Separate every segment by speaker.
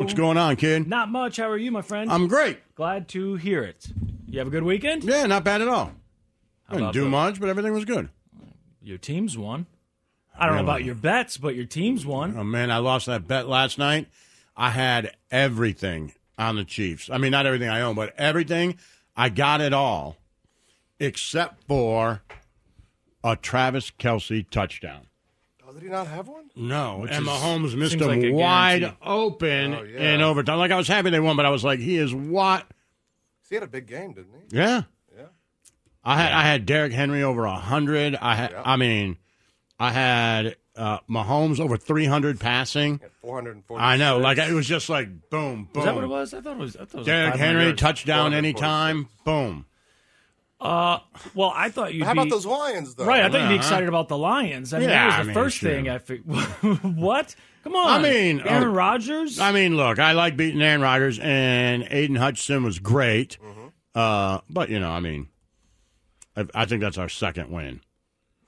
Speaker 1: What's going on, kid?
Speaker 2: Not much. How are you, my friend?
Speaker 1: I'm great.
Speaker 2: glad to hear it. You have a good weekend?
Speaker 1: Yeah, not bad at all. I didn't do
Speaker 2: the-
Speaker 1: much, but everything was good.
Speaker 2: Your team's won. I don't know about your bets, but your team's won.
Speaker 1: Oh man, I lost that bet last night. I had everything on the Chiefs. I mean, not everything I own, but everything. I got it all, except for a Travis Kelce touchdown.
Speaker 3: Oh, did he not have one?
Speaker 1: No, and
Speaker 2: is-
Speaker 1: Mahomes missed
Speaker 2: seems
Speaker 1: him
Speaker 2: like a
Speaker 1: wide
Speaker 2: guarantee.
Speaker 1: open
Speaker 3: Oh, yeah.
Speaker 1: in overtime. Like I was happy they won, but I was like, he is what?
Speaker 3: He had a big game, didn't he?
Speaker 1: Yeah.
Speaker 3: Yeah.
Speaker 1: I had I had Derrick Henry over hundred. I had
Speaker 3: Yeah.
Speaker 1: I mean, I had uh, Mahomes over three hundred passing.
Speaker 3: He 440.
Speaker 1: I know, like it was just like boom, boom.
Speaker 2: Is that what it was? I thought it was. I thought it was
Speaker 1: Derrick
Speaker 2: 500
Speaker 1: Henry
Speaker 2: yards.
Speaker 1: touchdown anytime, boom.
Speaker 2: Uh, well, I thought you'd
Speaker 3: How
Speaker 2: be
Speaker 3: about those Lions, though?
Speaker 2: right. I thought you'd be excited about the Lions. I mean,
Speaker 1: Yeah,
Speaker 2: that was
Speaker 1: I
Speaker 2: the
Speaker 1: mean,
Speaker 2: first
Speaker 1: sure.
Speaker 2: thing I figured. what? Come on.
Speaker 1: I mean,
Speaker 2: Aaron
Speaker 1: uh,
Speaker 2: Rodgers.
Speaker 1: I mean, look, I like beating Aaron Rodgers, and Aidan Hutchinson was great.
Speaker 3: Mm-hmm.
Speaker 1: Uh, but you know, I mean, I, I think that's our second win.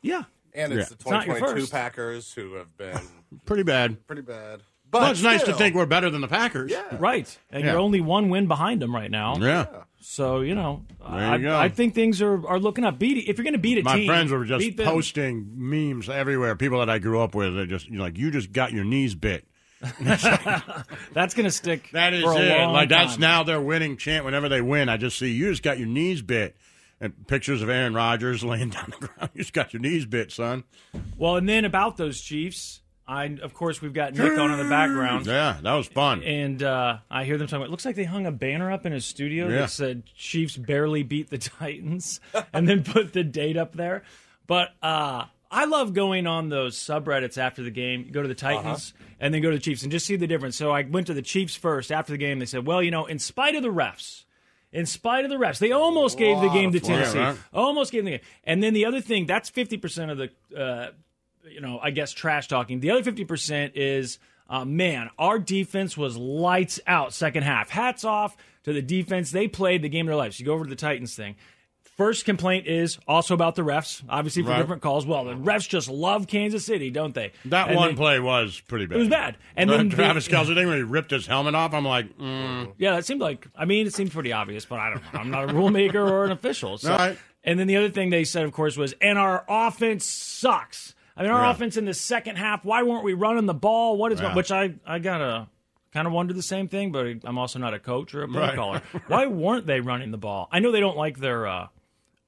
Speaker 2: yeah.
Speaker 3: And it's
Speaker 1: Yeah.
Speaker 3: the
Speaker 2: not
Speaker 3: 2022
Speaker 2: first.
Speaker 3: Packers who have been
Speaker 1: Pretty bad.
Speaker 3: pretty bad. But
Speaker 1: Well, it's nice to think we're better than the Packers.
Speaker 3: Yeah.
Speaker 2: Right. And
Speaker 1: Yeah.
Speaker 2: you're only one win behind them right now.
Speaker 1: Yeah.
Speaker 2: So you know,
Speaker 1: There
Speaker 2: I. I think things are, are looking up. Beat if you're going to beat a
Speaker 1: My
Speaker 2: team,
Speaker 1: friends were just posting memes everywhere. People that I grew up with, they're just you know, like you just got your knees bit.
Speaker 2: That's going to stick.
Speaker 1: That is
Speaker 2: for a
Speaker 1: it.
Speaker 2: long
Speaker 1: Like that's
Speaker 2: time.
Speaker 1: now their winning chant. Whenever they win, I just see you just got your knees bit, and pictures of Aaron Rodgers laying down the ground. You just got your knees bit, son.
Speaker 2: Well, and then about those Chiefs, I of course we've got Nick on in the background,
Speaker 1: Yeah, that was fun.
Speaker 2: and uh, I hear them talking. about It looks like they hung a banner up in his studio
Speaker 1: Yeah.
Speaker 2: that said "Chiefs barely beat the Titans," and then put the date up there. But uh, I love going on those subreddits after the game. You go to the Titans and then go to the Chiefs and just see the difference. So I went to the Chiefs first after the game. They said, "Well, you know, in spite of the refs." In spite of the refs, they almost gave the game to Tennessee.
Speaker 1: right.
Speaker 2: Almost gave the game. And then the other thing, that's fifty percent of the uh, you know, I guess trash talking. The other 50% is, uh, man, our defense was lights out second half. Hats off to the defense. They played the game of their lives. You go over to the Titans thing. First complaint is also about the refs, obviously for
Speaker 1: Right.
Speaker 2: different calls. Well, the refs just love Kansas City, don't they?
Speaker 1: That
Speaker 2: And
Speaker 1: one
Speaker 2: they-
Speaker 1: play was pretty bad.
Speaker 2: It was bad. And
Speaker 1: The
Speaker 2: then the-
Speaker 1: Travis Kelce thing when he ripped his helmet off, I'm like, mm,
Speaker 2: Yeah, that seemed like. I mean, it seemed pretty obvious, but I don't. know. I'm not a rulemaker or an official. So.
Speaker 1: Right.
Speaker 2: And then the other thing they said, of course, was, and our offense sucks. I mean, our
Speaker 1: Yeah.
Speaker 2: offense in the second half. Why weren't we running the ball? What is
Speaker 1: Yeah.
Speaker 2: which I I gotta kind of wonder the same thing, but I'm also not a coach or a play
Speaker 1: Right.
Speaker 2: caller. Why weren't they running the ball? I know they don't like their uh,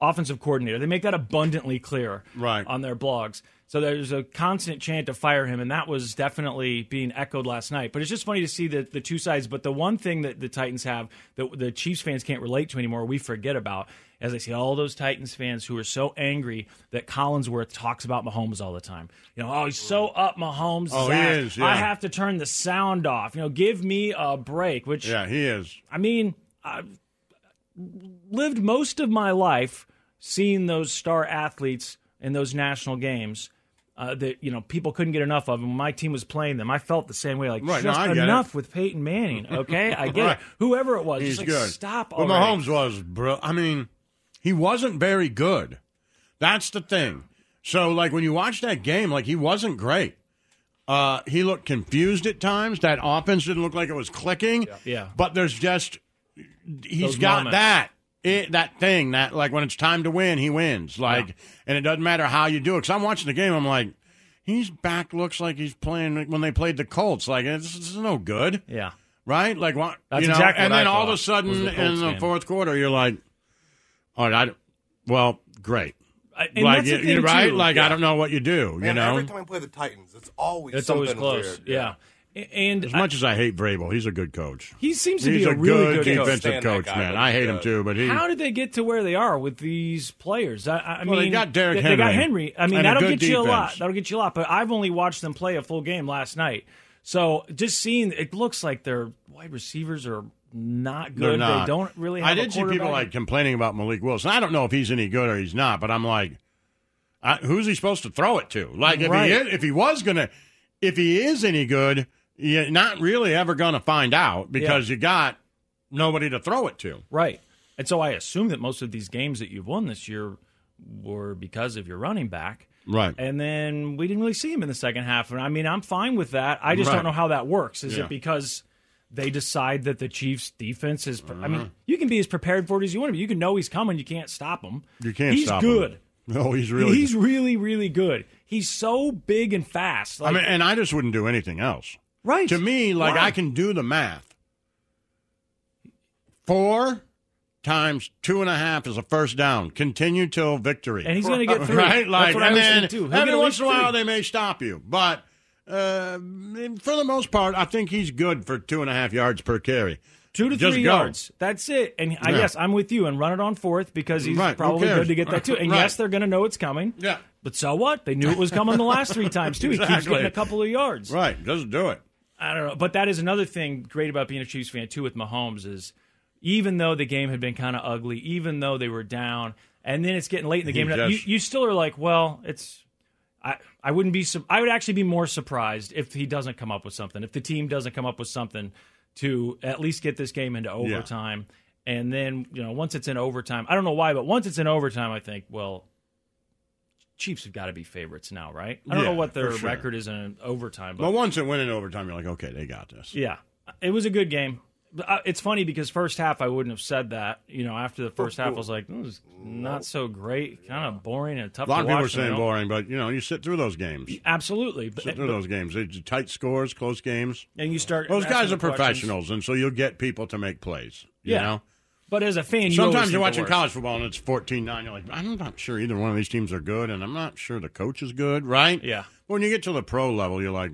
Speaker 2: offensive coordinator. They make that abundantly clear
Speaker 1: Right.
Speaker 2: on their blogs. So there's a constant chant to fire him, and that was definitely being echoed last night. But it's just funny to see the, the two sides. But the one thing that the Titans have that the Chiefs fans can't relate to anymore, we forget about, as I see all those Titans fans who are so angry that Collinsworth talks about Mahomes all the time. You know, oh, he's so up Mahomes.
Speaker 1: Oh, he is, yeah.
Speaker 2: I have to turn the sound off. You know, give me a break. Which
Speaker 1: Yeah, he is.
Speaker 2: I mean, I've lived most of my life seeing those star athletes in those national games. Uh, that you know people couldn't get enough of. And when my team was playing them, I felt the same way. Like
Speaker 1: Right,
Speaker 2: just
Speaker 1: get
Speaker 2: enough
Speaker 1: it.
Speaker 2: with Peyton Manning. Okay, I get
Speaker 1: Right.
Speaker 2: it. Whoever it was,
Speaker 1: He's
Speaker 2: like,
Speaker 1: good.
Speaker 2: Stop
Speaker 1: But
Speaker 2: already.
Speaker 1: Mahomes was, bro. I mean, he wasn't very good. That's the thing. So, like, when you watch that game, like, he wasn't great. Uh, he looked confused at times. That offense didn't look like it was clicking.
Speaker 2: Yeah.
Speaker 1: But there's just, he's
Speaker 2: Those
Speaker 1: got
Speaker 2: moments.
Speaker 1: that. It, that thing that like when it's time to win, he wins. Like, and it doesn't matter how you do it. Because I'm watching the game, I'm like, he's back looks like he's playing when they played the Colts. Like, this, this is no good
Speaker 2: Yeah.
Speaker 1: right? Like what?
Speaker 2: That's
Speaker 1: you know,
Speaker 2: exactly
Speaker 1: and
Speaker 2: what I
Speaker 1: then all of a sudden
Speaker 2: the
Speaker 1: in the
Speaker 2: game.
Speaker 1: fourth quarter, you're like, all right, I, well, great.
Speaker 2: I-
Speaker 1: like you- you're right,
Speaker 2: too.
Speaker 1: like I don't know what you do. You know,
Speaker 3: every time I play the Titans, it's always
Speaker 2: It's
Speaker 3: something
Speaker 2: always close.
Speaker 3: weird.
Speaker 2: Yeah. A- And
Speaker 1: as
Speaker 2: I-
Speaker 1: much as I hate Vrabel, he's a good coach.
Speaker 2: he seems to
Speaker 1: He's
Speaker 2: be a,
Speaker 1: a
Speaker 2: really
Speaker 1: good,
Speaker 2: good,
Speaker 1: defensive
Speaker 3: Stand that
Speaker 1: coach, man. I
Speaker 3: he's
Speaker 1: hate him too, but he.
Speaker 2: How did they get to where they are with these players? I, I
Speaker 1: Well, they
Speaker 2: mean,
Speaker 1: got Derrick
Speaker 2: they, they got
Speaker 1: Henry
Speaker 2: Henry. I mean, that'll
Speaker 1: good
Speaker 2: get you a lot. That'll get you a lot. But I've only watched them play a full game last night, so just seeing it looks like their wide receivers are not good.
Speaker 1: not.
Speaker 2: They don't really. Have
Speaker 1: I
Speaker 2: a
Speaker 1: did see people
Speaker 2: quarterback.
Speaker 1: like complaining about Malik Willis. I don't know if he's any good or he's not, but I'm like, I, who's he supposed to throw it to? Like if
Speaker 2: Right.
Speaker 1: he is, if he was gonna, if he is any good, you're not really ever gonna find out because you got nobody to throw it to.
Speaker 2: Right. And so I assume that most of these games that you've won this year were because of your running back.
Speaker 1: Right.
Speaker 2: And then we didn't really see him in the second half. And I mean, I'm fine with that. I just
Speaker 1: Right.
Speaker 2: don't know how that works. Is
Speaker 1: Yeah.
Speaker 2: it because they decide that the Chiefs' defense is? I
Speaker 1: Uh-huh.
Speaker 2: mean, you can be as prepared for it as you want to be. You can know he's coming. You can't stop him.
Speaker 1: You can't
Speaker 2: He's
Speaker 1: stop him.
Speaker 2: good.
Speaker 1: No, he's really.
Speaker 2: he's really, really good. He's so big and fast.
Speaker 1: I mean, and I just wouldn't do anything else.
Speaker 2: Right.
Speaker 1: To me, like? I can do the math. Four times two and a half is a first down. Continue till victory.
Speaker 2: And he's going to get three.
Speaker 1: right? Like,
Speaker 2: That's what I
Speaker 1: and then
Speaker 2: thinking, too. He'll get
Speaker 1: every once in a while
Speaker 2: three.
Speaker 1: they may stop you, but uh, for the most part, I think he's good for two and a half yards per carry.
Speaker 2: Two to
Speaker 1: Just
Speaker 2: three
Speaker 1: go.
Speaker 2: yards. That's it. And I
Speaker 1: Yeah.
Speaker 2: yes, I'm with you and run it on fourth because he's
Speaker 1: Right,
Speaker 2: probably good to get that too. And
Speaker 1: Right.
Speaker 2: yes, they're going to know it's coming.
Speaker 1: Yeah.
Speaker 2: But so what? They knew it was coming the last three times too. He keeps getting a couple of yards.
Speaker 1: Right, just do it.
Speaker 2: I don't know. But that is another thing great about being a Chiefs fan too with Mahomes is even though the game had been kind of ugly, even though they were down, and then it's getting late in the game, you,
Speaker 1: just-
Speaker 2: you still are like, well, it's. I, I wouldn't be. I would actually be more surprised if he doesn't come up with something. If the team doesn't come up with something to at least get this game into overtime, and then you know once it's in overtime, I don't know why, but once it's in overtime, I think well, Chiefs have got to be favorites now, right? I don't
Speaker 1: Yeah,
Speaker 2: know what their
Speaker 1: sure.
Speaker 2: record is in overtime, but
Speaker 1: But once it went in overtime, you're like, okay, they got this.
Speaker 2: yeah, it was a good game. Uh, It's funny because first half I wouldn't have said that. You know, after the first half, I was like, "This is not so great, kind of boring and tough."
Speaker 1: A lot of people are saying boring, but you know, you sit through those games.
Speaker 2: Absolutely, but,
Speaker 1: Sit through those games. They tight scores, close games.
Speaker 2: and you start.
Speaker 1: Those guys are
Speaker 2: the questions.
Speaker 1: professionals, and so you'll get people to make plays. You
Speaker 2: Yeah.
Speaker 1: know?
Speaker 2: But as a fan, you
Speaker 1: Sometimes you're watching college football and it's 14 9. You're like, I'm not sure either one of these teams are good, and I'm not sure the coach is good, right?
Speaker 2: Yeah.
Speaker 1: When you get to the pro level, you're like,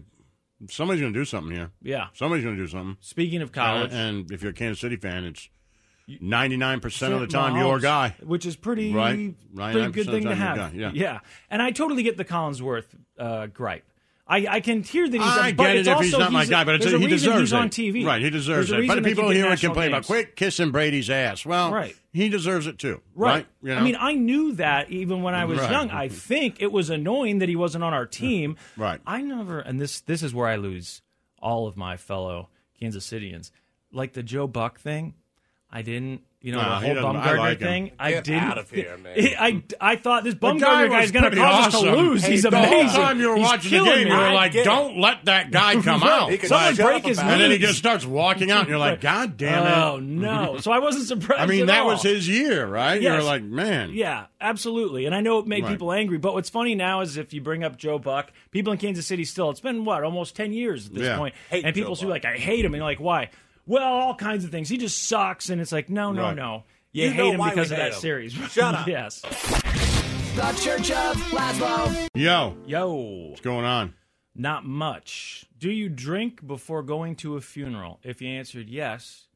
Speaker 1: somebody's going to do something here.
Speaker 2: Yeah.
Speaker 1: Somebody's going to do something.
Speaker 2: Speaking of college,
Speaker 1: Uh, and if you're a Kansas City fan, it's 99% of the time
Speaker 2: Mahomes,
Speaker 1: your guy.
Speaker 2: which is pretty
Speaker 1: Right.
Speaker 2: Pretty good thing to have.
Speaker 1: guy, yeah.
Speaker 2: and I totally get the Collinsworth uh, gripe. I, I can hear that he's.
Speaker 1: I
Speaker 2: but
Speaker 1: get it if he's
Speaker 2: also-
Speaker 1: not my guy, but it's
Speaker 2: a
Speaker 1: he deserves
Speaker 2: he's
Speaker 1: it.
Speaker 2: on TV.
Speaker 1: Right, he deserves it. But people here would complain about
Speaker 2: games.
Speaker 1: quit kissing Brady's ass. Well,
Speaker 2: Right.
Speaker 1: he deserves it too.
Speaker 2: Right.
Speaker 1: Right. You know?
Speaker 2: I mean, I knew that even when I was
Speaker 1: Right.
Speaker 2: young. I think it was annoying that he wasn't on our team.
Speaker 1: Right.
Speaker 2: I never, and this this is where I lose all of my fellow Kansas Cityans. Like the Joe Buck thing, I didn't. You know,
Speaker 1: Nah,
Speaker 2: the
Speaker 1: he
Speaker 2: whole
Speaker 1: doesn't- I
Speaker 2: Bumgarner
Speaker 1: like him.
Speaker 2: thing. I
Speaker 3: Get
Speaker 2: didn't.
Speaker 3: out of here, man.
Speaker 2: I, I thought this
Speaker 1: The guy
Speaker 2: Bumgarner
Speaker 1: was
Speaker 2: guy's going to
Speaker 1: pretty
Speaker 2: cause us to
Speaker 1: awesome.
Speaker 2: lose. He's
Speaker 3: Hey, the
Speaker 1: the
Speaker 2: amazing.
Speaker 1: whole time you were
Speaker 2: He's
Speaker 1: watching the
Speaker 2: killing
Speaker 1: game, you
Speaker 2: me.
Speaker 1: were like, "Don't let that guy come out."
Speaker 3: He can
Speaker 2: Someone break his
Speaker 3: about
Speaker 1: and then he just starts walking out, and you're like, "God damn it!"
Speaker 2: Oh no! So I wasn't surprised.
Speaker 1: I mean,
Speaker 2: at
Speaker 1: that
Speaker 2: all.
Speaker 1: was his year, right?
Speaker 2: Yes.
Speaker 1: You're like, man,
Speaker 2: Yeah, absolutely. And I know it made
Speaker 1: Right.
Speaker 2: people angry, but what's funny now is if you bring up Joe Buck, people in Kansas City still, it's been what, almost 10 years at this
Speaker 1: Yeah.
Speaker 2: point. And people
Speaker 3: Joe
Speaker 2: say, like, I hate him. And you're like, why? Well, all kinds of things. He just sucks. And it's like, no, no,
Speaker 1: Right.
Speaker 2: no. You,
Speaker 3: You
Speaker 2: hate him because of that
Speaker 3: him.
Speaker 2: series.
Speaker 3: Shut up.
Speaker 2: yes.
Speaker 4: The Church of Lazlo.
Speaker 1: Yo,
Speaker 2: Yo,
Speaker 1: what's going on?
Speaker 2: not much. Do you drink before going to a funeral? If you answered yes,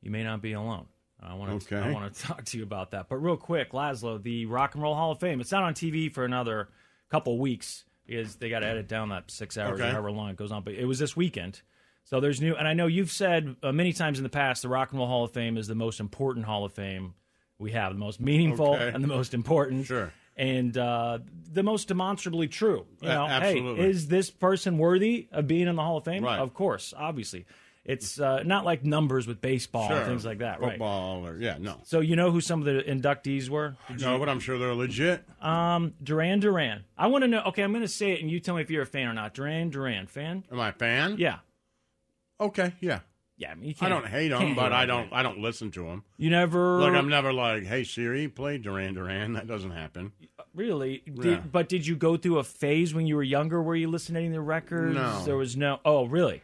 Speaker 2: you may not be alone. I want to.
Speaker 1: Okay.
Speaker 2: I want to talk to you about that. But real quick, Lazlo, the Rock and Roll Hall of Fame. It's not on TV for another couple weeks because they got to edit down that six hours
Speaker 1: Okay.
Speaker 2: or however long it goes on. But it was this weekend. So there's new, and I know you've said uh, many times in the past the Rock and Roll Hall of Fame is the most important Hall of Fame we have, the most meaningful
Speaker 1: Okay.
Speaker 2: and the most important.
Speaker 1: Sure.
Speaker 2: And uh, the most demonstrably true. You know,
Speaker 1: absolutely.
Speaker 2: hey, is this person worthy of being in the Hall of Fame?
Speaker 1: Right.
Speaker 2: Of course, obviously. It's uh, not like numbers with baseball
Speaker 1: Sure.
Speaker 2: and things like that, right?
Speaker 1: Football or yeah, no.
Speaker 2: So you know who some of the inductees were? Did
Speaker 1: No,
Speaker 2: you-
Speaker 1: but I'm sure they're legit.
Speaker 2: Um, Duran Duran. I want to know. Okay, I'm going to say it, and you tell me if you're a fan or not. Duran Duran, fan?
Speaker 1: Am I a fan?
Speaker 2: Yeah,
Speaker 1: Okay, yeah.
Speaker 2: yeah. I, mean,
Speaker 1: I don't hate
Speaker 2: can't
Speaker 1: but I don't. I don't listen to him.
Speaker 2: You never
Speaker 1: Like I'm never like, hey Siri, play Duran Duran. That doesn't happen.
Speaker 2: really. Did,
Speaker 1: Yeah.
Speaker 2: But did you go through a phase when you were younger where you listened to any of the records?
Speaker 1: No.
Speaker 2: There was no. Oh, really?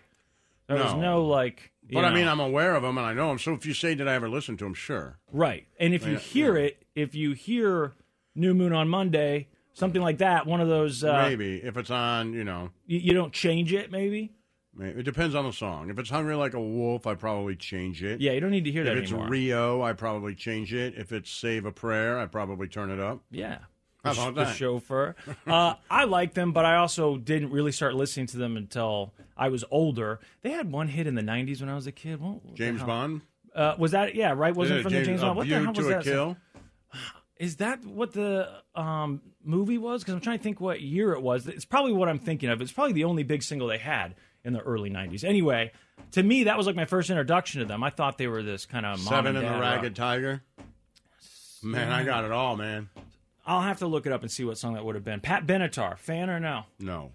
Speaker 2: There was
Speaker 1: No.
Speaker 2: no like.
Speaker 1: But I mean, I'm aware of them and I know them. So if you say, did I ever listen to them? Sure.
Speaker 2: Right. And if you
Speaker 1: Yeah,
Speaker 2: hear
Speaker 1: yeah.
Speaker 2: it, if you hear New Moon on Monday, something like that, one of those, uh,
Speaker 1: Maybe if it's on, you know,
Speaker 2: you, you don't change it, maybe?
Speaker 1: It depends on the song. If it's Hungry Like a Wolf, I probably change it.
Speaker 2: Yeah, you don't need to hear that If
Speaker 1: it's
Speaker 2: anymore.
Speaker 1: Rio, I probably change it. If it's Save a Prayer, I probably turn it up.
Speaker 2: yeah.
Speaker 1: How
Speaker 2: The-
Speaker 1: about
Speaker 2: the
Speaker 1: that?
Speaker 2: chauffeur. uh, I like them, but I also didn't really start listening to them until I was older. They had one hit in the '90s when I was a kid. What, what the
Speaker 1: James
Speaker 2: hell?
Speaker 1: Bond.
Speaker 2: Uh, was that yeah? Right? Wasn't
Speaker 1: Yeah,
Speaker 2: from the James
Speaker 1: A
Speaker 2: Bond? What the
Speaker 1: View
Speaker 2: hell was
Speaker 1: to
Speaker 2: that?
Speaker 1: a Kill.
Speaker 2: Is that what the um, movie was? Because I'm trying to think what year it was. It's probably what I'm thinking of. It's probably the only big single they had in the early '90s. Anyway, to me, that was like my first introduction to them. I thought they were this kind of mom
Speaker 1: Seven
Speaker 2: and
Speaker 1: and the
Speaker 2: dad
Speaker 1: Ragged
Speaker 2: rock.
Speaker 1: Tiger. Man, I got it all, man.
Speaker 2: I'll have to look it up and see what song that would have been. Pat Benatar, fan or no?
Speaker 1: No.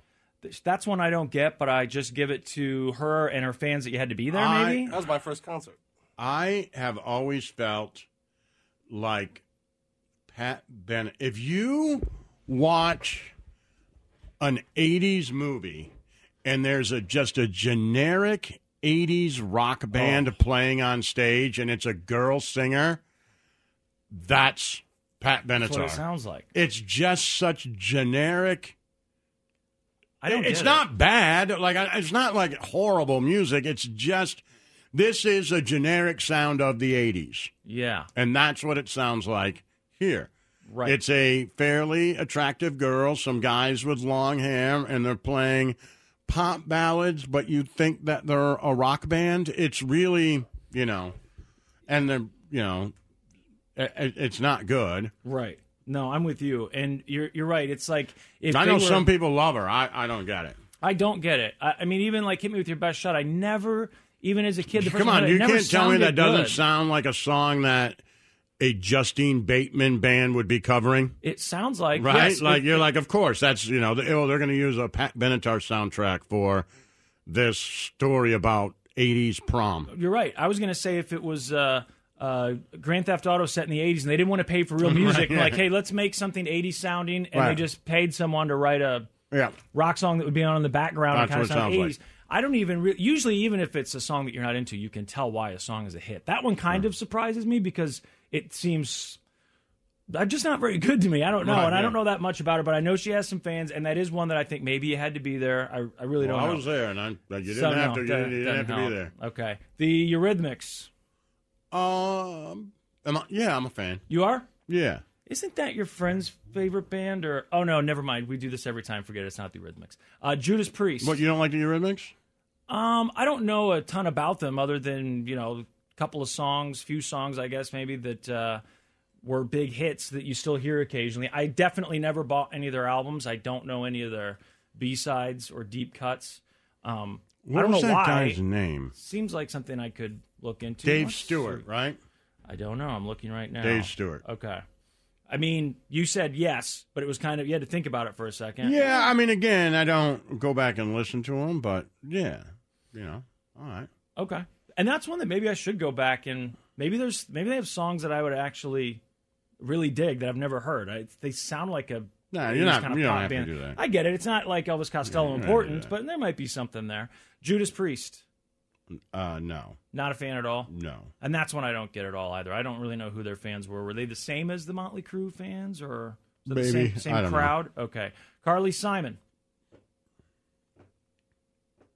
Speaker 2: That's one I don't get, but I just give it to her and her fans that you had to be there.
Speaker 1: I-
Speaker 2: Maybe
Speaker 3: That was my first concert.
Speaker 1: I have always felt like Pat Bennett. If you watch an 80s movie and there's a just a generic 80s rock oh. band
Speaker 2: Oh.
Speaker 1: playing on stage and it's a girl singer, that's Pat
Speaker 2: that's what
Speaker 1: Benatar.
Speaker 2: it sounds like.
Speaker 1: It's just such generic.
Speaker 2: I don't.
Speaker 1: It's
Speaker 2: get it.
Speaker 1: not bad. Like it's not like horrible music. It's just this is a generic sound of the '80s,
Speaker 2: Yeah.
Speaker 1: and that's what it sounds like here.
Speaker 2: Right.
Speaker 1: It's a fairly attractive girl, some guys with long hair, and they're playing pop ballads, but you think that they're a rock band. It's really, you know, and they're, you know, i- i- it's not good.
Speaker 2: Right. No, I'm with you, and you're you're right. It's like if
Speaker 1: I know
Speaker 2: were-
Speaker 1: some people love her. I, I don't get it.
Speaker 2: I don't get it. I, I mean, even like hit me with your best shot. I never, even as a kid, the first
Speaker 1: Come on, you
Speaker 2: never
Speaker 1: can't tell me that
Speaker 2: sounded
Speaker 1: doesn't sound like a song that a Justine Bateman band would be covering,
Speaker 2: It sounds like
Speaker 1: right?
Speaker 2: yes,
Speaker 1: like
Speaker 2: it-
Speaker 1: you're
Speaker 2: it-
Speaker 1: like, of course, that's you know, the, oh, they're going to use a Pat Benatar soundtrack for this story about '80s prom.
Speaker 2: You're right. I was going to say if it was uh, uh, Grand Theft Auto set in the 80s and they didn't want to pay for real music,
Speaker 1: Right,
Speaker 2: like, hey, let's make something 80s sounding, and they just paid someone to write a
Speaker 1: Yeah,
Speaker 2: rock song that would be on in the background
Speaker 1: That's
Speaker 2: and kind of sound
Speaker 1: sounds
Speaker 2: 80s. I don't even re- usually even if it's a song that you're not into, you can tell why a song is a hit. That one kind of surprises me because it seems uh, just not very good to me. I don't know,
Speaker 1: Right,
Speaker 2: and I don't know that much about her, but I know she has some fans, and that is one that I think maybe you had to be there. I, I really
Speaker 1: well,
Speaker 2: don't
Speaker 1: I
Speaker 2: know.
Speaker 1: was there, and I, you didn't
Speaker 2: So,
Speaker 1: have
Speaker 2: no,
Speaker 1: to. You didn't, you didn't have to be there.
Speaker 2: Okay, the Eurythmics.
Speaker 1: Um, am I, yeah, I'm a fan.
Speaker 2: You are?
Speaker 1: Yeah,
Speaker 2: Isn't that your friend's favorite band? Or oh no, never mind. We do this every time. Forget it. It's not the Eurythmics. Uh, Judas Priest.
Speaker 1: what you don't like the Eurythmics?
Speaker 2: Um, I don't know a ton about them other than you know a couple of songs, few songs, I guess maybe that uh, were big hits that you still hear occasionally. I definitely never bought any of their albums. I don't know any of their B sides or deep cuts. Um,
Speaker 1: What
Speaker 2: I don't
Speaker 1: was
Speaker 2: know
Speaker 1: that
Speaker 2: why.
Speaker 1: guy's name?
Speaker 2: Seems like something I could look into.
Speaker 1: Dave
Speaker 2: Let's
Speaker 1: Stewart,
Speaker 2: see.
Speaker 1: right?
Speaker 2: I don't know. I'm looking right now.
Speaker 1: Dave Stewart.
Speaker 2: Okay. I mean, you said yes, but it was kind of you had to think about it for a second.
Speaker 1: Yeah, I mean, again, I don't go back and listen to them, but yeah, you know, all right.
Speaker 2: Okay. And that's one that maybe I should go back and maybe there's maybe they have songs that I would actually really dig that I've never heard. I, they sound like a
Speaker 1: No, you're not-
Speaker 2: kind of
Speaker 1: you don't have to do that.
Speaker 2: I get it. It's not like Elvis Costello
Speaker 1: you don't have to do
Speaker 2: important, but there might be something there. Judas Priest,
Speaker 1: Uh, no,
Speaker 2: not a fan at all.
Speaker 1: no.
Speaker 2: And that's one I don't get at all either. I don't really know who their fans were. Were they the same as the Motley Crue fans or the
Speaker 1: Maybe.
Speaker 2: same,
Speaker 1: don't know.
Speaker 2: crowd. Okay, Carly Simon.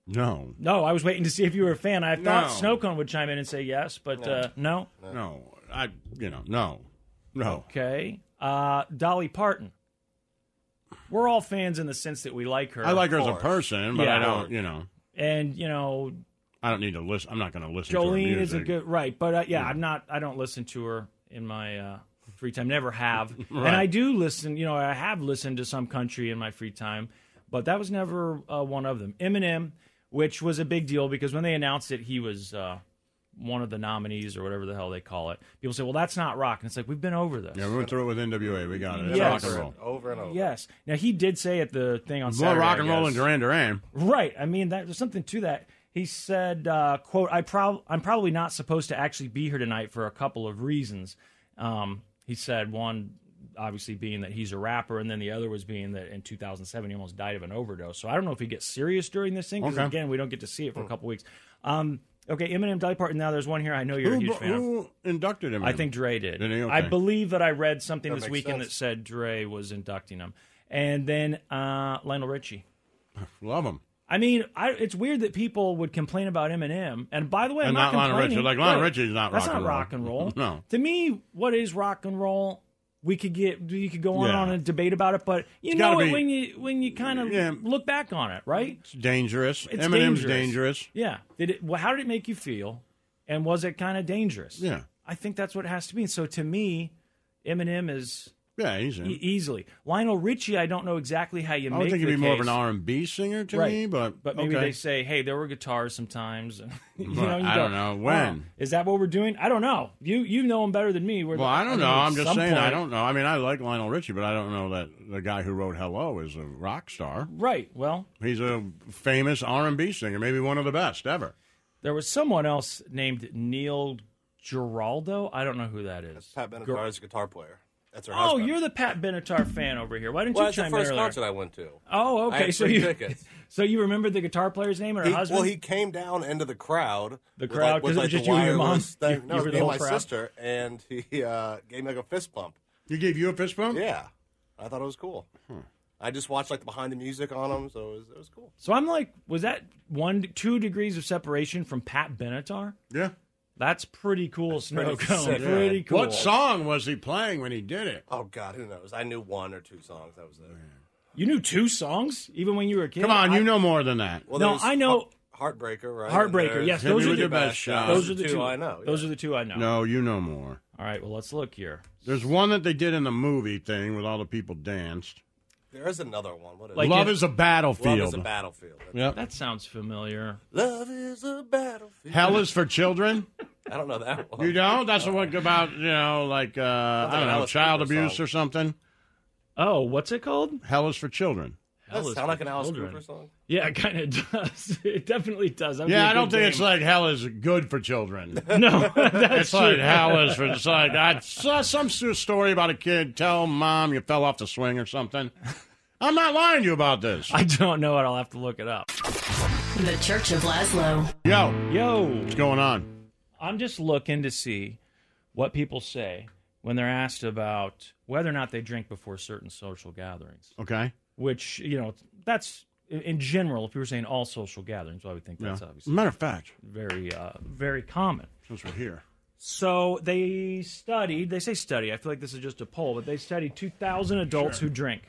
Speaker 1: No,
Speaker 2: No, I was waiting to see if you were a fan. I thought
Speaker 1: No.
Speaker 2: Snow Cone would chime in and say yes, but uh, no.
Speaker 1: no, I, you know, no, no.
Speaker 2: Okay, uh, Dolly Parton. We're all fans in the sense that we like her.
Speaker 1: I like her as a person, but I don't, you know,
Speaker 2: and you know,
Speaker 1: I don't need to listen. I'm not going to listen. to her
Speaker 2: Jolene is a good right, but uh, yeah, I'm not. I don't listen to her in my uh, free time. Never have, and I do listen. You know, I have listened to some country in my free time, but that was never uh, one of them. Eminem, which was a big deal because when they announced it, he was uh, one of the nominees or whatever the hell they call it. People say, "Well, that's not rock," and it's like we've been over this.
Speaker 1: Yeah, we went through it with NWA. We got it. It's
Speaker 2: Yes.
Speaker 1: rock and roll.
Speaker 3: Over and over.
Speaker 2: Yes. Now he did say at the thing on
Speaker 1: More
Speaker 2: Saturday,
Speaker 1: rock and roll than Duran Duran.
Speaker 2: Right. I mean, that, there's something to that. He said, uh, "quote I prob- I'm probably not supposed to actually be here tonight for a couple of reasons." Um, he said one, obviously being that he's a rapper, and then the other was being that in 2007 he almost died of an overdose. So I don't know if he gets serious during this thing because
Speaker 1: Okay.
Speaker 2: again, we don't get to see it for a couple weeks. Um, okay, Eminem, Dolly Parton. Now there's one here I know you're a huge fan of.
Speaker 1: who inducted him?
Speaker 2: I think Dre did.
Speaker 1: Did he?
Speaker 2: I believe that I read something
Speaker 3: That
Speaker 2: this weekend
Speaker 3: sense.
Speaker 2: that said Dre was inducting him, and then uh, Lionel Richie.
Speaker 1: Love him.
Speaker 2: I mean, I, it's weird that people would complain about Eminem. And by the way, I'm
Speaker 1: And
Speaker 2: not,
Speaker 1: not Lionel
Speaker 2: complaining.
Speaker 1: Richie. Like, Lionel
Speaker 2: Right.
Speaker 1: Richie's not
Speaker 2: That's
Speaker 1: rock
Speaker 2: not
Speaker 1: and roll.
Speaker 2: rock and roll.
Speaker 1: No.
Speaker 2: To me, what is rock and roll? We could get you could go on
Speaker 1: Yeah.
Speaker 2: on a debate about it, but you
Speaker 1: It's
Speaker 2: know it
Speaker 1: be-
Speaker 2: when you when you kind of
Speaker 1: Yeah.
Speaker 2: look back on it, right?
Speaker 1: It's dangerous.
Speaker 2: It's
Speaker 1: Eminem's
Speaker 2: dangerous.
Speaker 1: dangerous.
Speaker 2: Yeah. Did it? Well, how did it make you feel? And was it kind of dangerous?
Speaker 1: Yeah.
Speaker 2: I think that's what it has to be. And so to me, Eminem is
Speaker 1: Yeah, he's in.
Speaker 2: e- easily Lionel Richie. I don't know exactly how you
Speaker 1: I
Speaker 2: make.
Speaker 1: would think he'd
Speaker 2: the
Speaker 1: be more of an R and B singer to
Speaker 2: right.
Speaker 1: me, but
Speaker 2: but maybe
Speaker 1: okay.
Speaker 2: they say, hey, there were guitars sometimes. you know, you
Speaker 1: I
Speaker 2: go,
Speaker 1: don't know. When?
Speaker 2: "Oh, is that what we're doing? I don't know. You you know him better than me. We're-
Speaker 1: Well, I don't
Speaker 2: mean,
Speaker 1: know.
Speaker 2: at
Speaker 1: I'm just
Speaker 2: some
Speaker 1: saying. I don't know. I mean, I like Lionel Richie, but I don't know that the guy who wrote "Hello" is a rock star.
Speaker 2: Right. Well,
Speaker 1: He's a famous R and B singer, maybe one of the best ever.
Speaker 2: there was someone else named Neil Giraldo. I don't know who that is.
Speaker 3: Pat
Speaker 2: Gir-
Speaker 3: Benatar's a guitar player. That's her
Speaker 2: Oh,
Speaker 3: husband.
Speaker 2: you're the Pat Benatar fan over here. Why didn't you try earlier?
Speaker 3: well,
Speaker 2: you
Speaker 3: it's the
Speaker 2: chime
Speaker 3: first
Speaker 2: in earlier?
Speaker 3: concert I went to.
Speaker 2: Oh,
Speaker 3: I
Speaker 2: okay.
Speaker 3: had
Speaker 2: So you
Speaker 3: tickets.
Speaker 2: so you remembered the guitar player's name or her
Speaker 3: He,
Speaker 2: husband?
Speaker 3: well, he came down into the crowd.
Speaker 2: The
Speaker 3: with,
Speaker 2: crowd,
Speaker 3: like,
Speaker 2: 'cause
Speaker 3: with,
Speaker 2: it
Speaker 3: like
Speaker 2: was just
Speaker 3: the
Speaker 2: you and your mom?
Speaker 3: Thing.
Speaker 2: You-
Speaker 3: No,
Speaker 2: you were
Speaker 3: me
Speaker 2: the
Speaker 3: and
Speaker 2: whole
Speaker 3: my
Speaker 2: crowd?
Speaker 3: sister, and he uh, gave me like a fist bump.
Speaker 1: He gave you a fist bump?
Speaker 3: Yeah, I thought it was cool. I just watched like the behind the music on him, so it was, it was cool.
Speaker 2: so I'm like, was that one, two degrees of separation from Pat Benatar?
Speaker 1: Yeah.
Speaker 2: That's pretty cool, Snow
Speaker 3: pretty
Speaker 2: Cone.
Speaker 3: sick,
Speaker 2: Pretty cool.
Speaker 1: What song was he playing when he did it?
Speaker 3: Oh God, who knows? I knew one or two songs. That was it.
Speaker 2: You knew two songs even when you were a kid.
Speaker 1: Come on,
Speaker 2: I-
Speaker 1: you know more than that.
Speaker 3: Well,
Speaker 2: No, I know-
Speaker 3: Heartbreaker, right?
Speaker 2: Heartbreaker, yes, those are the
Speaker 3: With Your
Speaker 1: best shots.
Speaker 2: Those are the
Speaker 3: two,
Speaker 2: two
Speaker 3: I know.
Speaker 2: Those are the two I know.
Speaker 1: No, you know more.
Speaker 2: All right, well, let's look here.
Speaker 1: There's one that they did in the movie thing with all the people danced.
Speaker 3: There is another one. What is
Speaker 2: Like?
Speaker 1: Love
Speaker 2: it-
Speaker 1: is a battlefield.
Speaker 3: Love is a battlefield.
Speaker 1: Yep.
Speaker 2: That sounds familiar.
Speaker 3: Love is a battlefield.
Speaker 1: Hell is for children.
Speaker 3: I don't know that one.
Speaker 1: You don't? That's the one about you know, like uh, I don't know,
Speaker 3: Alice
Speaker 1: child
Speaker 3: Cooper
Speaker 1: abuse
Speaker 3: song.
Speaker 1: or something.
Speaker 2: Oh, what's it called?
Speaker 1: Hell is for children.
Speaker 3: Does
Speaker 2: Hell
Speaker 3: that
Speaker 2: is
Speaker 3: sound like an Alice
Speaker 2: children.
Speaker 3: Cooper song?
Speaker 2: Yeah, it kind of does. It definitely does. That'd
Speaker 1: Yeah, I don't
Speaker 2: good
Speaker 1: think it's like hell is good for children.
Speaker 2: no. That's
Speaker 1: It's like hell is for. It's like I saw some story about a kid tell mom you fell off the swing or something. I'm not lying to you about this.
Speaker 2: I don't know it. I'll have to look it up.
Speaker 4: The Church of Lazlo.
Speaker 1: Yo,
Speaker 2: Yo,
Speaker 1: what's going on?
Speaker 2: I'm just looking to see what people say when they're asked about whether or not they drink before certain social gatherings.
Speaker 1: Okay.
Speaker 2: Which you know, that's in- general. If you were saying all social gatherings, well, I would think that's
Speaker 1: a
Speaker 2: obviously
Speaker 1: matter of fact,
Speaker 2: very, uh, very common.
Speaker 1: since we're here,
Speaker 2: So they studied, they say study, I feel like this is just a poll, but they studied 2,000 adults who drink.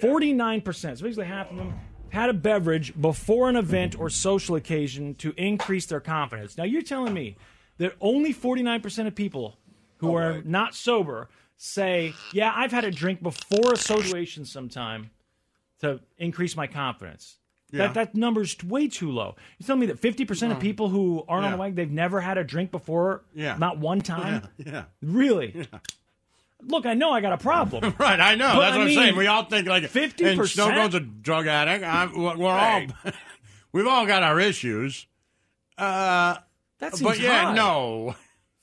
Speaker 2: 49%, so basically half of them, had a beverage before an event or social occasion to increase their confidence. Now you're telling me that only 49% of people who are
Speaker 3: right.
Speaker 2: not sober say, yeah, I've had a drink before a situation sometime to increase my confidence.
Speaker 1: Yeah.
Speaker 2: That that number's way too low. You're telling me that 50% of people who aren't on the wagon, they've never had a drink before?
Speaker 1: Yeah.
Speaker 2: Not one time?
Speaker 1: yeah.
Speaker 2: Really? Look, I know I got a problem.
Speaker 1: Right, I know.
Speaker 2: But,
Speaker 1: That's
Speaker 2: I
Speaker 1: what
Speaker 2: mean,
Speaker 1: I'm saying. We all think like
Speaker 2: 50%?
Speaker 1: And Snowcone's a drug addict. I'm, we're we're all. We've all got our issues. Uh,
Speaker 2: That seems
Speaker 1: but yeah,
Speaker 2: high.
Speaker 1: no.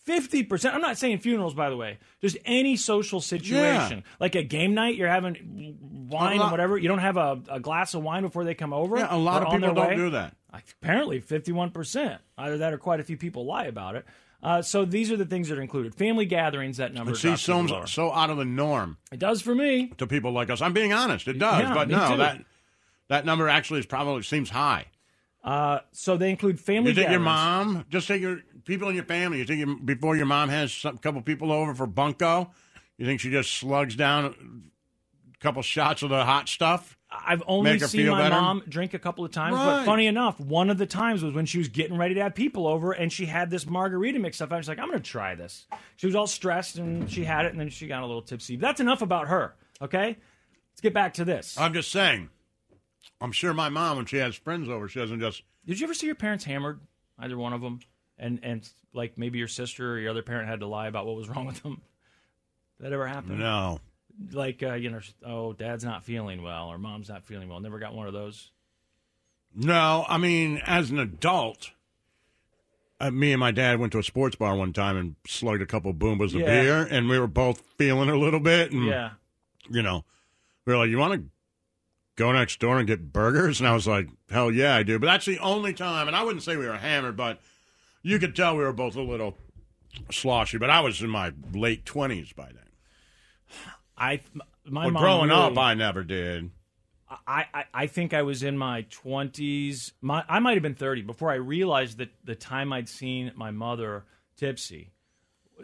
Speaker 2: 50%. I'm not saying funerals, by the way. Just any social situation. Like a game night, you're having wine
Speaker 1: A
Speaker 2: and whatever. You don't have a, a glass of wine before they come over.
Speaker 1: Yeah, a lot of people don't
Speaker 2: way.
Speaker 1: do that.
Speaker 2: Apparently, 51%. Either that or quite a few people lie about it. Uh, so these are the things that are included. Family gatherings, that number
Speaker 1: It seems so, so out of the norm
Speaker 2: It does for me.
Speaker 1: to people like us. I'm being honest. It does,
Speaker 2: Yeah,
Speaker 1: but no,
Speaker 2: too.
Speaker 1: that that number actually is probably seems high.
Speaker 2: Uh, so they include family
Speaker 1: You think your mom? Just take your people in your family. You think your, before your mom has a couple people over for bunko, you think she just slugs down a couple shots of the hot stuff?
Speaker 2: I've only seen my
Speaker 1: better?
Speaker 2: mom drink a couple of times, but funny enough, one of the times was when she was getting ready to have people over, and she had this margarita mix up. I was like, "I'm going to try this." She was all stressed, and she had it, and then she got a little tipsy. That's enough about her. Okay, let's get back to this.
Speaker 1: I'm just saying. I'm sure my mom, when she has friends over, she doesn't just.
Speaker 2: Did you ever see your parents hammered? Either one of them, and and like maybe your sister or your other parent had to lie about what was wrong with them. That ever happened?
Speaker 1: No.
Speaker 2: Like uh, you know, oh, dad's not feeling well or mom's not feeling well. Never got one of those.
Speaker 1: No, I mean, as an adult, uh, me and my dad went to a sports bar one time and slugged a couple boombas of beer, and we were both feeling a little bit. And,
Speaker 2: Yeah.
Speaker 1: you know, we were like, you want to go next door and get burgers? And I was like, hell yeah, I do. But that's the only time, and I wouldn't say we were hammered, but you could tell we were both a little sloshy. But I was in my late 20s by then.
Speaker 2: I my mom
Speaker 1: growing up, I never did.
Speaker 2: I, I, I think I was in my 20s. My, I might have been 30 before I realized that the time I'd seen my mother tipsy,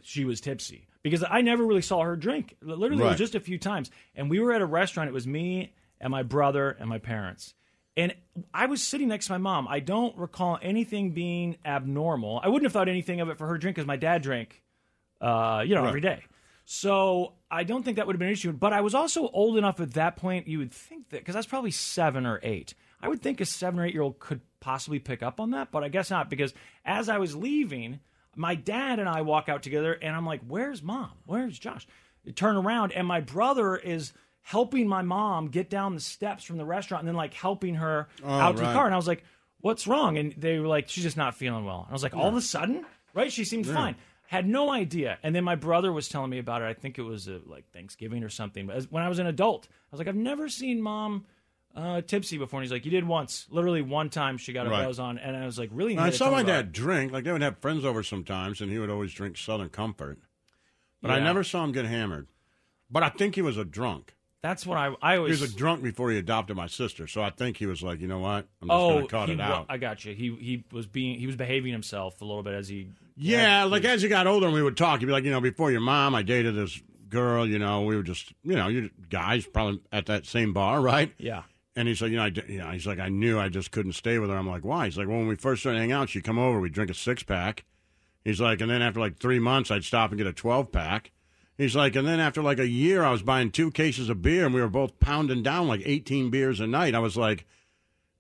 Speaker 2: she was tipsy. Because I never really saw her drink. Literally, it
Speaker 1: Right.
Speaker 2: was just a few times. And we were at a restaurant. It was me and my brother and my parents. And I was sitting next to my mom. I don't recall anything being abnormal. I wouldn't have thought anything of it for her drink because my dad drank, uh, you know,
Speaker 1: Right.
Speaker 2: every day. So I don't think that would have been an issue. But I was also old enough at that point. You would think that because I was probably seven or eight. I would think a seven or eight year old could possibly pick up on that, but I guess not because as I was leaving, my dad and I walk out together, and I'm like, "Where's mom? Where's Josh?" I turn around, and my brother is helping my mom get down the steps from the restaurant, and then like helping her out to the car. And I was like, "What's wrong?" And they were like, "She's just not feeling well." And I was like, "All of a sudden, right? She seemed fine." Had no idea. And then my brother was telling me about it. I think it was uh like Thanksgiving or something. But as, when I was an adult, I was like, I've never seen mom uh, tipsy before. And he's like, You did once. Literally one time she got a
Speaker 1: Right.
Speaker 2: buzz on. And I was like, Really?
Speaker 1: I saw my dad drink. Like they would have friends over sometimes, and he would always drink Southern Comfort. But I never saw him get hammered. But I think he was a drunk.
Speaker 2: That's what I, I
Speaker 1: He was a drunk before he adopted my sister. So I think he was like, you know what? I'm just
Speaker 2: oh,
Speaker 1: going to cut
Speaker 2: he
Speaker 1: it out.
Speaker 2: I got you. He he was being he was behaving himself a little bit as he.
Speaker 1: yeah, like as he got older and we would talk, he'd be like, you know, before your mom, I dated this girl. You know, we were just, you know, you guys probably at that same bar, right?
Speaker 2: Yeah.
Speaker 1: And he's like, you know, I, you know, he's like, I knew I just couldn't stay with her. I'm like, why? He's like, well, when we first started hanging out, she'd come over, we'd drink a six pack. He's like, and then after like three months, I'd stop and get a 12 pack. He's like, and then after like a year, I was buying two cases of beer, and we were both pounding down like 18 beers a night. I was like,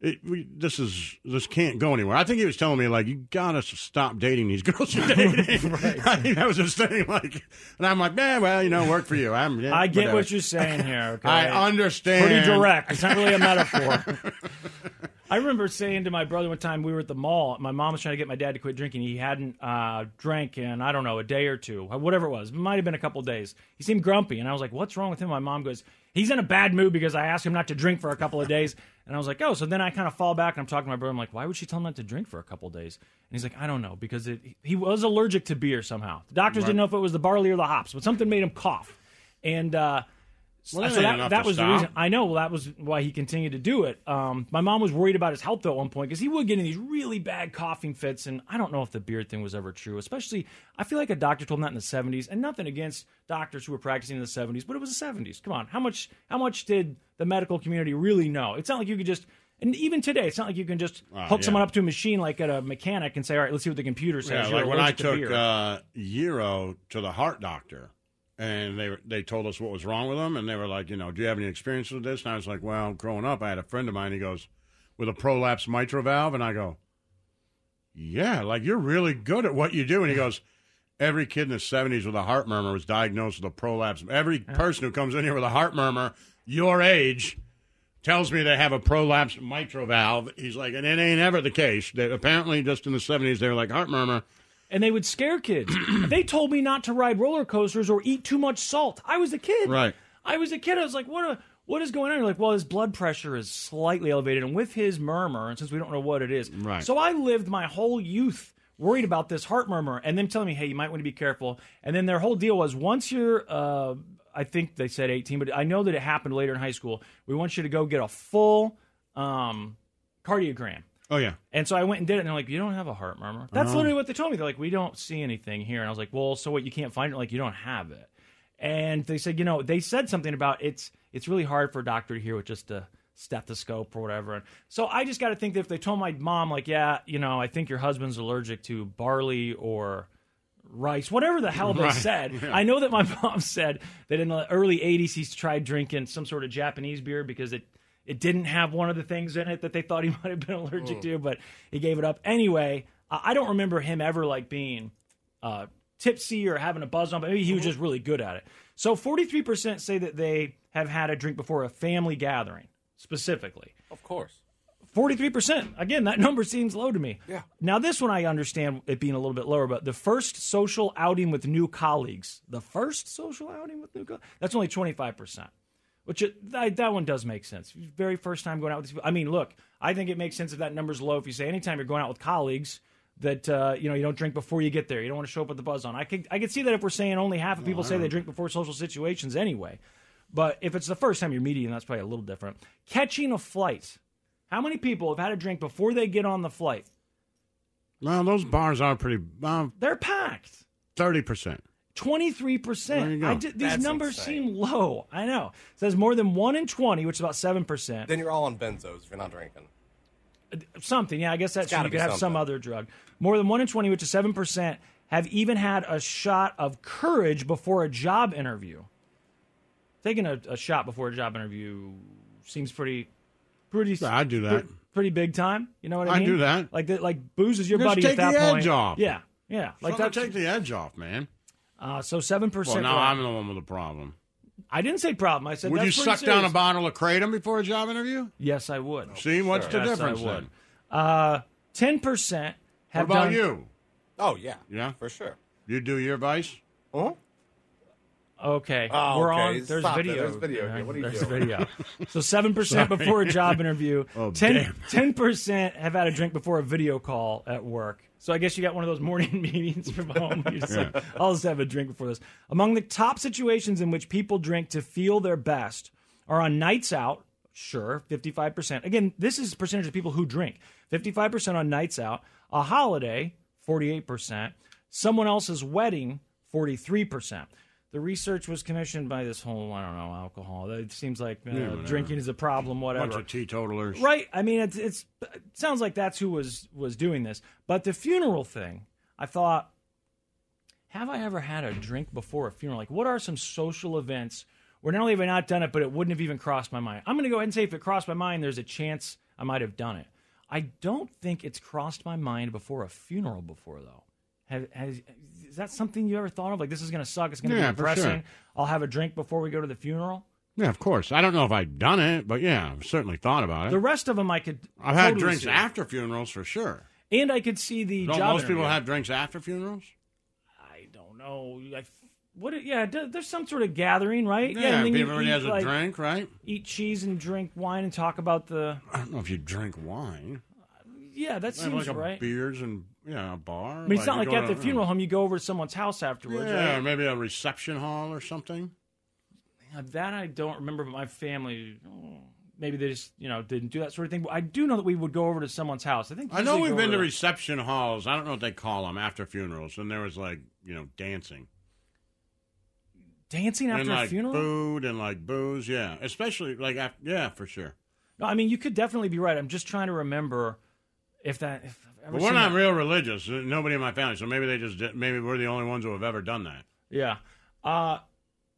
Speaker 1: it, we, this is this can't go anywhere. I think he was telling me like, you gotta stop dating these girls you're dating. I think that was his thing. Like, and I'm like, man, well, you know, work for you. I'm, yeah,
Speaker 2: I get
Speaker 1: whatever."
Speaker 2: what you're saying here. Okay?
Speaker 1: I understand.
Speaker 2: Pretty direct. It's not really a metaphor. I remember saying to my brother one time we were at the mall. My mom was trying to get my dad to quit drinking. He hadn't uh, drank in I don't know a day or two, whatever it was. It might have been a couple days. He seemed grumpy, and I was like, "What's wrong with him?" My mom goes, "He's in a bad mood because I asked him not to drink for a couple of days." And I was like, "Oh." So then I kind of fall back and I'm talking to my brother. I'm like, "Why would she tell him not to drink for a couple of days?" And he's like, "I don't know because it, he was allergic to beer somehow. The doctors didn't know if it was the barley or the hops, but something made him cough." And uh,
Speaker 1: Well, that
Speaker 2: that, was the reason. I know. Well, that was why he continued to do it. Um, my mom was worried about his health though at one point because he would get in these really bad coughing fits, and I don't know if the beard thing was ever true. Especially, I feel like a doctor told him that in the '70s, and nothing against doctors who were practicing in the '70s, but it was the '70s. Come on, how much? How much did the medical community really know? It's not like you could just. And even today, it's not like you can just
Speaker 1: Oh,
Speaker 2: hook
Speaker 1: yeah.
Speaker 2: someone up to a machine like at a mechanic and say, "All right, let's see what the computer says."
Speaker 1: Yeah, like when I
Speaker 2: to
Speaker 1: took
Speaker 2: beer."
Speaker 1: uh, Euro to the heart doctor, and they they told us what was wrong with them, and they were like, you know, do you have any experience with this? And I was like, well, growing up, I had a friend of mine. He goes with a prolapse mitral valve, and I go, yeah, like you're really good at what you do. And he goes. Every kid in the 70s with a heart murmur was diagnosed with a prolapse. Every person who comes in here with a heart murmur, your age, tells me they have a prolapse mitral valve. He's like, and it ain't ever the case. That apparently, just in the 70s, they were like, heart murmur.
Speaker 2: And they would scare kids. they told me not to ride roller coasters or eat too much salt. I was a kid.
Speaker 1: Right.
Speaker 2: I was a kid. I was like, what? A, what is going on? You're like, well, his blood pressure is slightly elevated, and with his murmur, and since we don't know what it is,
Speaker 1: Right.
Speaker 2: So I lived my whole youth worried about this heart murmur, and them telling me, hey, you might want to be careful. And then their whole deal was once you're, uh, I think they said 18, but I know that it happened later in high school. We want you to go get a full um, cardiogram.
Speaker 1: Oh yeah.
Speaker 2: And so I went and did it, and they're like, "You don't have a heart murmur." That's
Speaker 1: Oh.
Speaker 2: literally what they told me. They're like, "We don't see anything here," and I was like, "Well, so what? You can't find it? Like, you don't have it?" And they said, you know, they said something about it's it's really hard for a doctor to hear with just a stethoscope or whatever. And so I just got to think that if they told my mom, like, yeah, you know, I think your husband's allergic to barley or rice, whatever the hell they
Speaker 1: Right.
Speaker 2: said.
Speaker 1: Yeah.
Speaker 2: I know that my mom said that in the early 80s he tried drinking some sort of Japanese beer because it it didn't have one of the things in it that they thought he might have been allergic
Speaker 1: Mm.
Speaker 2: to, but he gave it up. Anyway, I I don't remember him ever like being uh, tipsy or having a buzz on, but maybe he was
Speaker 1: Mm-hmm.
Speaker 2: just really good at it. So 43% say that they have had a drink before a family gathering, specifically.
Speaker 3: Of course.
Speaker 2: 43%. Again, that number seems low to me.
Speaker 3: Yeah.
Speaker 2: Now, this one I understand it being a little bit lower, but the first social outing with new colleagues, the first social outing with new colleagues, that's only 25%. Which that, that one does make sense. Very first time going out with these people. I mean, look, I think it makes sense if that number's low. If you say anytime you're going out with colleagues that uh, you know you don't drink before you get there, you don't want to show up with the buzz on. I could I could see that if we're saying only half of people say they drink before social situations anyway. But if it's the first time you're meeting, that's probably a little different. Catching a flight. How many people have had a drink before they get on the flight?
Speaker 1: Well, those bars are pretty. Uh,
Speaker 2: They're packed.
Speaker 1: Thirty percent.
Speaker 2: Twenty-three
Speaker 1: There you
Speaker 2: percent.
Speaker 1: go.
Speaker 2: I did- These
Speaker 3: That's
Speaker 2: numbers
Speaker 3: insane.
Speaker 2: seem low. I know. It says more than one in twenty, which is about seven percent.
Speaker 3: Then you're all on benzos if you're not drinking.
Speaker 2: Uh, something, yeah. I guess that's true. You
Speaker 3: be
Speaker 2: could have some other drug. More than one in twenty, which is seven percent, have even had a shot of courage before a job interview. Taking a, a shot before a job interview seems pretty, pretty.
Speaker 1: Yeah, I'd do that.
Speaker 2: pre- Pretty big time. You know what I mean?
Speaker 1: I'd do that.
Speaker 2: Like that. Like booze is your
Speaker 1: Just
Speaker 2: buddy
Speaker 1: take
Speaker 2: at that
Speaker 1: the
Speaker 2: point.
Speaker 1: edge off.
Speaker 2: Yeah, yeah. Like
Speaker 1: Like
Speaker 2: that.
Speaker 1: take the edge off, man.
Speaker 2: Uh, so seven percent.
Speaker 1: Well,
Speaker 2: percent.
Speaker 1: now I'm the one with the problem.
Speaker 2: I didn't say problem. I said
Speaker 1: Would you
Speaker 2: that's pretty
Speaker 1: suck down a bottle of kratom before a job interview?
Speaker 2: Yes, I would.
Speaker 1: See, what's the
Speaker 2: Yes,
Speaker 1: difference
Speaker 2: I would.
Speaker 1: then?
Speaker 2: Uh, ten percent
Speaker 1: What
Speaker 2: have
Speaker 1: about
Speaker 2: done.
Speaker 1: you?
Speaker 3: Oh yeah,
Speaker 1: Yeah,
Speaker 3: for sure.
Speaker 1: you do your vice.
Speaker 3: Huh?
Speaker 2: Okay,
Speaker 3: Oh,
Speaker 2: we're
Speaker 3: okay.
Speaker 2: on. There's
Speaker 3: Stop it.
Speaker 2: video.
Speaker 3: There's video here. What are you
Speaker 2: There's
Speaker 3: doing?
Speaker 2: video. So seven percent before a job interview.
Speaker 1: Oh,
Speaker 2: 10
Speaker 1: damn.
Speaker 2: percent have had a drink before a video call at work. So I guess you got one of those morning meetings from home. You just like, I'll just have a drink before this. Among the top situations in which people drink to feel their best are on nights out. Sure, fifty-five percent. Again, this is percentage of people who drink. Fifty-five percent on nights out. A holiday, forty-eight percent. Someone else's wedding, forty-three percent. The research was commissioned by this whole I don't know alcohol. It seems like uh,
Speaker 1: whatever.
Speaker 2: drinking is a problem. Whatever.
Speaker 1: Bunch of teetotalers.
Speaker 2: Right. I mean, it's, it's it sounds like that's who was was doing this. But the funeral thing, I thought, have I ever had a drink before a funeral? Like, what are some social events where not only have I not done it, but it wouldn't have even crossed my mind? I'm going to go ahead and say if it crossed my mind, there's a chance I might have done it. I don't think it's crossed my mind before a funeral before though. Have, has, is that something you ever thought of? Like, this is going to suck. It's going to
Speaker 1: Yeah,
Speaker 2: be
Speaker 1: for sure.
Speaker 2: depressing. I'll have a drink before we go to the funeral.
Speaker 1: Yeah, of course. I don't know if I've done it, but yeah, I've certainly thought about it.
Speaker 2: The rest of them, I could.
Speaker 1: I've had drinks
Speaker 2: see.
Speaker 1: after funerals for sure.
Speaker 2: and I could see the
Speaker 1: Don't
Speaker 2: job
Speaker 1: most people have drinks after funerals?
Speaker 2: I don't know. I, what? Yeah, there's some sort of gathering, right?
Speaker 1: Yeah,
Speaker 2: then
Speaker 1: everybody
Speaker 2: eat,
Speaker 1: has a
Speaker 2: like,
Speaker 1: drink, right?
Speaker 2: Eat cheese and drink wine and talk about the.
Speaker 1: I don't know if you drink wine.
Speaker 2: Yeah, that seems
Speaker 1: like a
Speaker 2: right.
Speaker 1: beers and yeah, a bar.
Speaker 2: I mean, it's not like at the
Speaker 1: uh,
Speaker 2: funeral home you go over to someone's house afterwards,
Speaker 1: Yeah,
Speaker 2: right?
Speaker 1: maybe a reception hall or something.
Speaker 2: Yeah, that I don't remember, but my family. oh, Maybe they just, you know, didn't do that sort of thing. But I do know that we would go over to someone's house. I think
Speaker 1: I know
Speaker 2: usually
Speaker 1: we've
Speaker 2: go
Speaker 1: been to
Speaker 2: over
Speaker 1: reception halls. I don't know what they call them after funerals, and there was like you know dancing
Speaker 2: dancing after
Speaker 1: and
Speaker 2: a funeral.
Speaker 1: food and like booze. Yeah, especially like after, yeah, for sure.
Speaker 2: No, I mean you could definitely be right. I'm just trying to remember if that. If
Speaker 1: But we're not
Speaker 2: that.
Speaker 1: real religious. Uh, Nobody in my family, so maybe they just did, maybe we're the only ones who have ever done that.
Speaker 2: Yeah. Uh,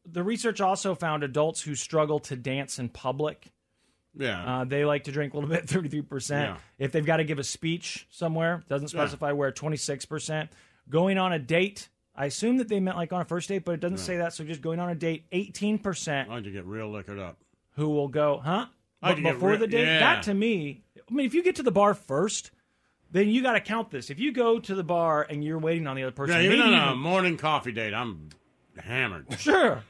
Speaker 2: the research also found adults who struggle to dance in public.
Speaker 1: Yeah,
Speaker 2: Uh, they like to drink a little bit, 33%.
Speaker 1: Yeah.
Speaker 2: If they've got to give a speech somewhere, doesn't
Speaker 1: Yeah.
Speaker 2: specify where, 26%. Going on a date, I assume that they meant like on a first date, but it doesn't say that. So just going on a date, 18%
Speaker 1: I like to get real liquored up.
Speaker 2: who will go, huh?
Speaker 1: I
Speaker 2: But
Speaker 1: can get
Speaker 2: before
Speaker 1: re-
Speaker 2: the date?
Speaker 1: yeah.
Speaker 2: That to me, I mean, if you get to the bar first, then you got to count this. If you go to the bar and you're waiting on the other person,
Speaker 1: Yeah, even
Speaker 2: maybe
Speaker 1: on a morning coffee date, I'm hammered.
Speaker 2: Sure.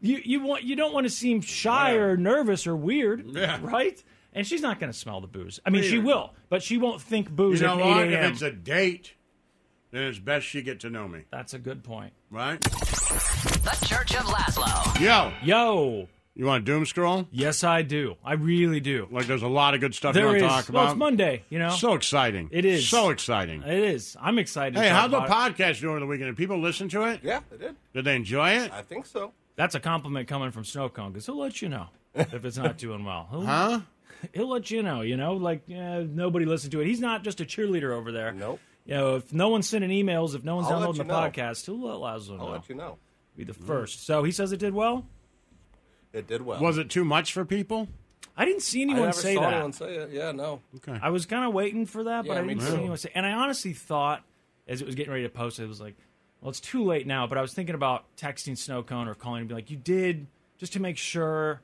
Speaker 2: you you want you don't want to seem shy or nervous or weird,
Speaker 1: Yeah.
Speaker 2: right? And she's not going to smell the booze. I mean, she
Speaker 1: Weird.
Speaker 2: will, but she won't think
Speaker 1: You
Speaker 2: booze
Speaker 1: know
Speaker 2: at
Speaker 1: what?
Speaker 2: 8
Speaker 1: If
Speaker 2: a.m.
Speaker 1: it's a date, then it's best she get to know me,
Speaker 2: That's a good point.
Speaker 1: right?
Speaker 4: The Church of Lazlo.
Speaker 1: Yo,
Speaker 2: Yo,
Speaker 1: you want to doom scroll?
Speaker 2: yes, I do. I really do.
Speaker 1: Like, there's a lot of good stuff
Speaker 2: There
Speaker 1: you want
Speaker 2: is.
Speaker 1: to talk
Speaker 2: well, it's Monday. You know,
Speaker 1: So exciting.
Speaker 2: It is.
Speaker 1: So exciting.
Speaker 2: it is. I'm excited. to
Speaker 1: Hey,
Speaker 2: talk
Speaker 1: how'd the podcast do over the weekend? Did people listen to it?
Speaker 3: Yeah, they did.
Speaker 1: Did they enjoy it?
Speaker 3: I think so.
Speaker 2: That's a compliment coming from Snow Cone because he'll let you know if it's not doing well. He'll,
Speaker 1: Huh?
Speaker 2: he'll let you know. You know, like yeah, nobody listened to it. He's not just a cheerleader over there.
Speaker 3: Nope.
Speaker 2: You know, if no one's sending emails, if no one's
Speaker 3: I'll
Speaker 2: downloading the
Speaker 3: know.
Speaker 2: podcast, he'll let Lazlo know.
Speaker 3: I'll let you know.
Speaker 2: Be the first. So he says it did well.
Speaker 3: It did well.
Speaker 1: Was it too much for people?
Speaker 2: I didn't see
Speaker 3: I
Speaker 2: anyone
Speaker 3: never
Speaker 2: say
Speaker 3: saw
Speaker 2: that.
Speaker 3: anyone say it. Yeah, no.
Speaker 1: Okay.
Speaker 2: I was kind of waiting for that, but
Speaker 3: Yeah,
Speaker 2: I
Speaker 3: me
Speaker 2: didn't see
Speaker 3: too.
Speaker 2: anyone say. And I honestly thought, as it was getting ready to post, it was like, well, it's too late now. But I was thinking about texting Snow Cone or calling and be like, you did just to make sure.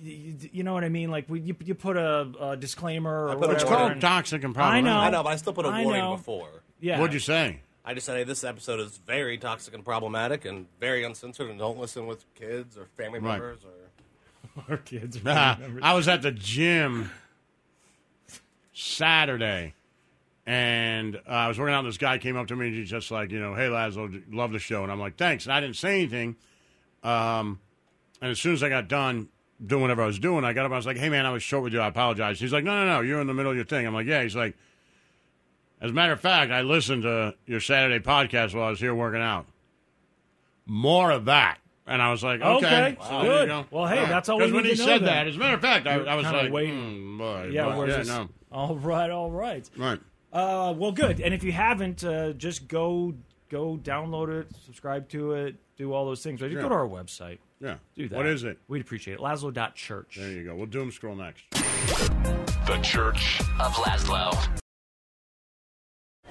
Speaker 2: You, you, you know what I mean? Like we, you, you put a, a disclaimer or
Speaker 3: put a
Speaker 2: whatever.
Speaker 1: It's
Speaker 3: warning.
Speaker 1: called
Speaker 2: and-
Speaker 1: toxic and
Speaker 2: I know.
Speaker 3: I know, but I still put a
Speaker 2: I
Speaker 3: warning
Speaker 2: know.
Speaker 3: before.
Speaker 2: Yeah.
Speaker 1: What'd you say?
Speaker 3: I just said, hey, this episode is very toxic and problematic and very uncensored, and don't listen with kids or family
Speaker 1: Right.
Speaker 3: members or.
Speaker 2: Our kids.
Speaker 1: Ah, I was at the gym Saturday, and uh, I was working out. And this guy came up to me and he's just like, you know, hey Lazlo, love the show, and I'm like, thanks. And I didn't say anything. Um, and as soon as I got done doing whatever I was doing, I got up. I was like, hey man, I was short with you. I apologize. He's like, no, no, no, you're in the middle of your thing. I'm like, yeah. He's like, as a matter of fact, I listened to your Saturday podcast while I was here working out. More of that. And I was like, okay,
Speaker 2: Okay,
Speaker 1: so there
Speaker 2: good.
Speaker 1: go.
Speaker 2: Well, hey, that's all we
Speaker 1: Because when
Speaker 2: need
Speaker 1: he
Speaker 2: to know
Speaker 1: said
Speaker 2: then.
Speaker 1: that, as a matter of fact, I, I was like,
Speaker 2: waiting.
Speaker 1: hmm, boy,
Speaker 2: Yeah,
Speaker 1: boy,
Speaker 2: where's
Speaker 1: yeah,
Speaker 2: this?
Speaker 1: no,
Speaker 2: All right, all right.
Speaker 1: right.
Speaker 2: Uh, well, good. And if you haven't, uh, just go go download it, subscribe to it, do all those things. Right? Just
Speaker 1: Yeah.
Speaker 2: Go to our website.
Speaker 1: Yeah.
Speaker 2: Do that.
Speaker 1: What is it?
Speaker 2: We'd appreciate it. Lazlo.church.
Speaker 1: There you go. We'll doom scroll next.
Speaker 5: The Church
Speaker 4: Of Lazlo.